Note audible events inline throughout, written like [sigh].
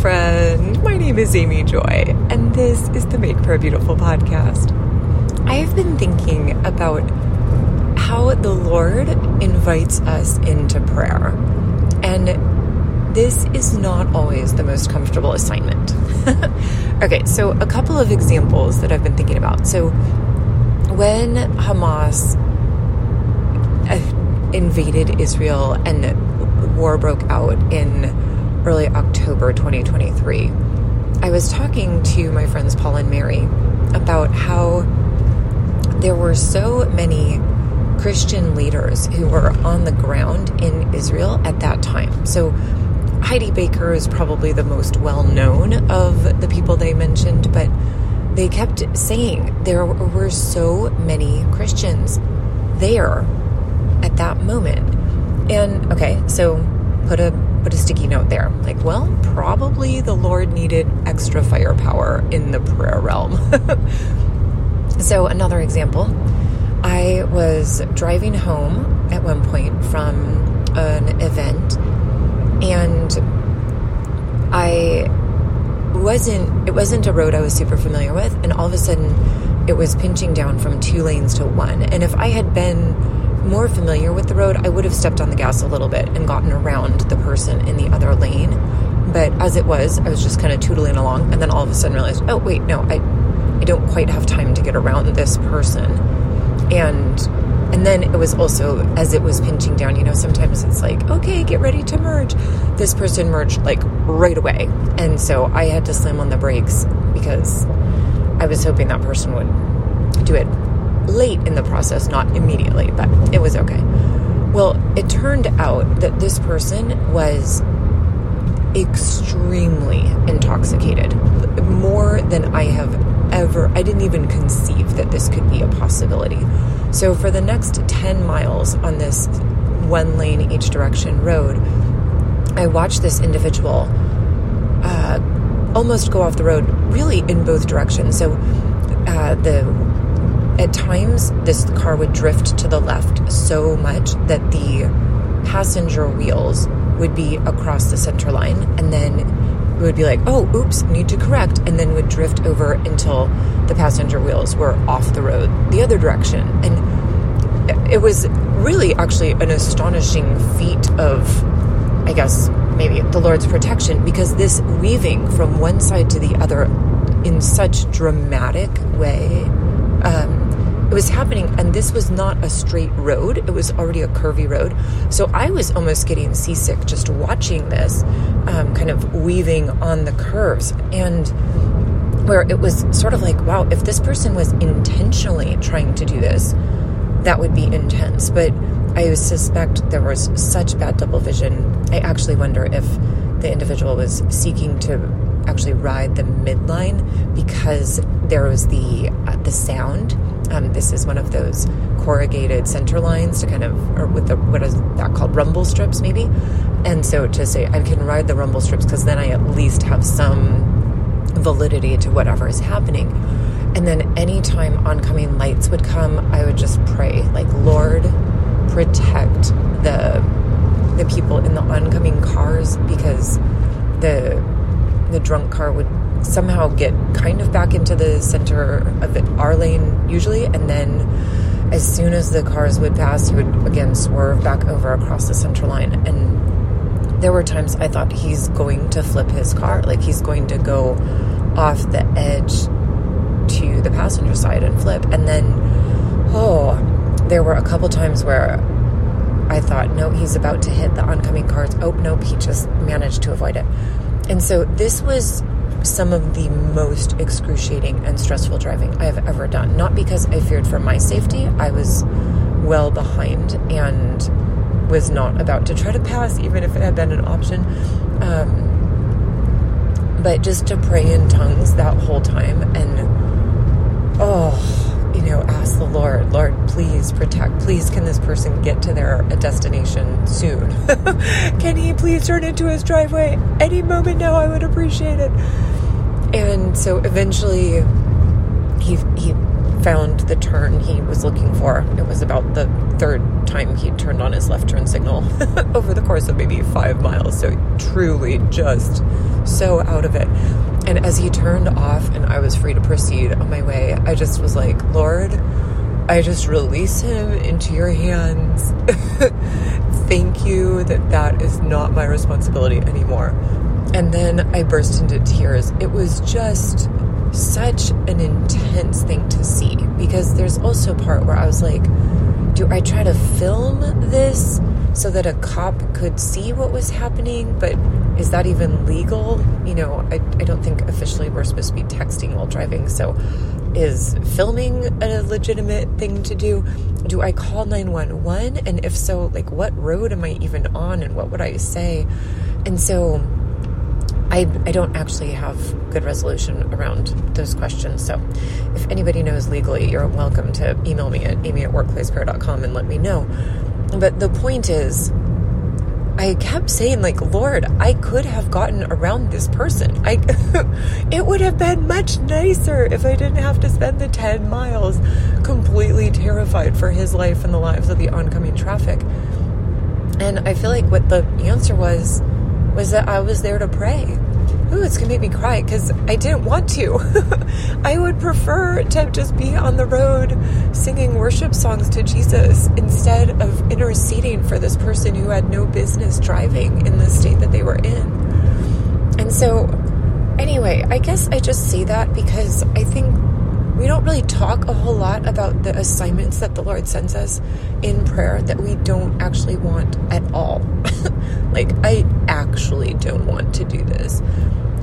friend. My name is Amy Joy, and this is the Make for a Beautiful podcast. I have been thinking about how the Lord invites us into prayer, and this is not always the most comfortable assignment. [laughs] okay, so a couple of examples that I've been thinking about. So, when Hamas uh, invaded Israel and war broke out in early October 2023, I was talking to my friends Paul and Mary about how there were so many Christian leaders who were on the ground in Israel at that time. So Heidi Baker is probably the most well known of the people they mentioned, but they kept saying there were so many Christians there at that moment. And okay, so put a put a sticky note there. Like, well, probably the Lord needed extra firepower in the prayer realm. [laughs] so, another example I was driving home at one point from an event, and I wasn't, it wasn't a road I was super familiar with, and all of a sudden it was pinching down from two lanes to one. And if I had been more familiar with the road, I would have stepped on the gas a little bit and gotten around the person in the other lane. But as it was, I was just kind of tootling along and then all of a sudden realized, oh, wait, no, I, I don't quite have time to get around this person. And and then it was also as it was pinching down, you know, sometimes it's like, okay, get ready to merge. This person merged like right away. And so I had to slam on the brakes because I was hoping that person would do it late in the process, not immediately, but it was okay. Well, it turned out that this person was extremely intoxicated, more than I have ever, I didn't even conceive that this could be a possibility. So, for the next 10 miles on this one lane each direction road, I watched this individual uh, almost go off the road, really in both directions. So, uh, the at times, this car would drift to the left so much that the passenger wheels would be across the center line, and then it would be like, oh, oops, need to correct, and then would drift over until the passenger wheels were off the road the other direction. And it was really actually an astonishing feat of, I guess, maybe the Lord's protection because this weaving from one side to the other in such dramatic way um, it was happening, and this was not a straight road. It was already a curvy road. So I was almost getting seasick just watching this, um, kind of weaving on the curves. And where it was sort of like, wow, if this person was intentionally trying to do this, that would be intense. But I suspect there was such bad double vision. I actually wonder if the individual was seeking to actually ride the midline because there was the the sound um, this is one of those corrugated center lines to kind of, or with the, what is that called? Rumble strips, maybe. And so to say, I can ride the rumble strips because then I at least have some validity to whatever is happening. And then anytime oncoming lights would come, I would just pray, like, Lord, protect the the people in the oncoming cars because the the drunk car would somehow get kind of back into the center of it, our lane usually, and then as soon as the cars would pass, he would again swerve back over across the center line. And there were times I thought he's going to flip his car, like he's going to go off the edge to the passenger side and flip. And then, oh, there were a couple times where I thought, no, he's about to hit the oncoming cars. Oh, nope, he just managed to avoid it. And so this was some of the most excruciating and stressful driving I have ever done. Not because I feared for my safety, I was well behind and was not about to try to pass, even if it had been an option. Um, but just to pray in tongues that whole time and, oh, you know, ask the Lord, Lord, please protect. Please, can this person get to their destination soon? [laughs] can he please turn into his driveway any moment now? I would appreciate it. And so eventually he he found the turn he was looking for. It was about the third time he turned on his left turn signal [laughs] over the course of maybe five miles. So truly just so out of it. And as he turned off and I was free to proceed on my way, I just was like, Lord, I just release him into your hands. [laughs] Thank you that that is not my responsibility anymore. And then I burst into tears. It was just such an intense thing to see because there's also part where I was like, do I try to film this so that a cop could see what was happening? But is that even legal? You know, I, I don't think officially we're supposed to be texting while driving. So is filming a legitimate thing to do? Do I call 911? And if so, like what road am I even on and what would I say? And so I, I don't actually have good resolution around those questions. So if anybody knows legally, you're welcome to email me at amy at workplaceprayer.com and let me know. But the point is, I kept saying, like, Lord, I could have gotten around this person. I, [laughs] it would have been much nicer if I didn't have to spend the 10 miles completely terrified for his life and the lives of the oncoming traffic. And I feel like what the answer was was that I was there to pray. Ooh, it's gonna make me cry because I didn't want to. [laughs] I would prefer to just be on the road singing worship songs to Jesus instead of interceding for this person who had no business driving in the state that they were in. And so, anyway, I guess I just say that because I think we don't really talk a whole lot about the assignments that the Lord sends us in prayer that we don't actually want at all. [laughs] like, I actually don't want to do this.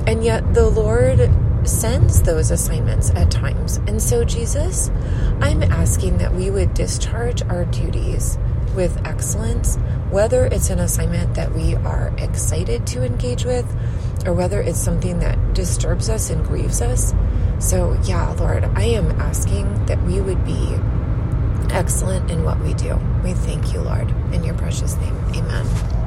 And yet, the Lord sends those assignments at times. And so, Jesus, I'm asking that we would discharge our duties with excellence, whether it's an assignment that we are excited to engage with or whether it's something that disturbs us and grieves us. So, yeah, Lord, I am asking that we would be excellent in what we do. We thank you, Lord, in your precious name. Amen.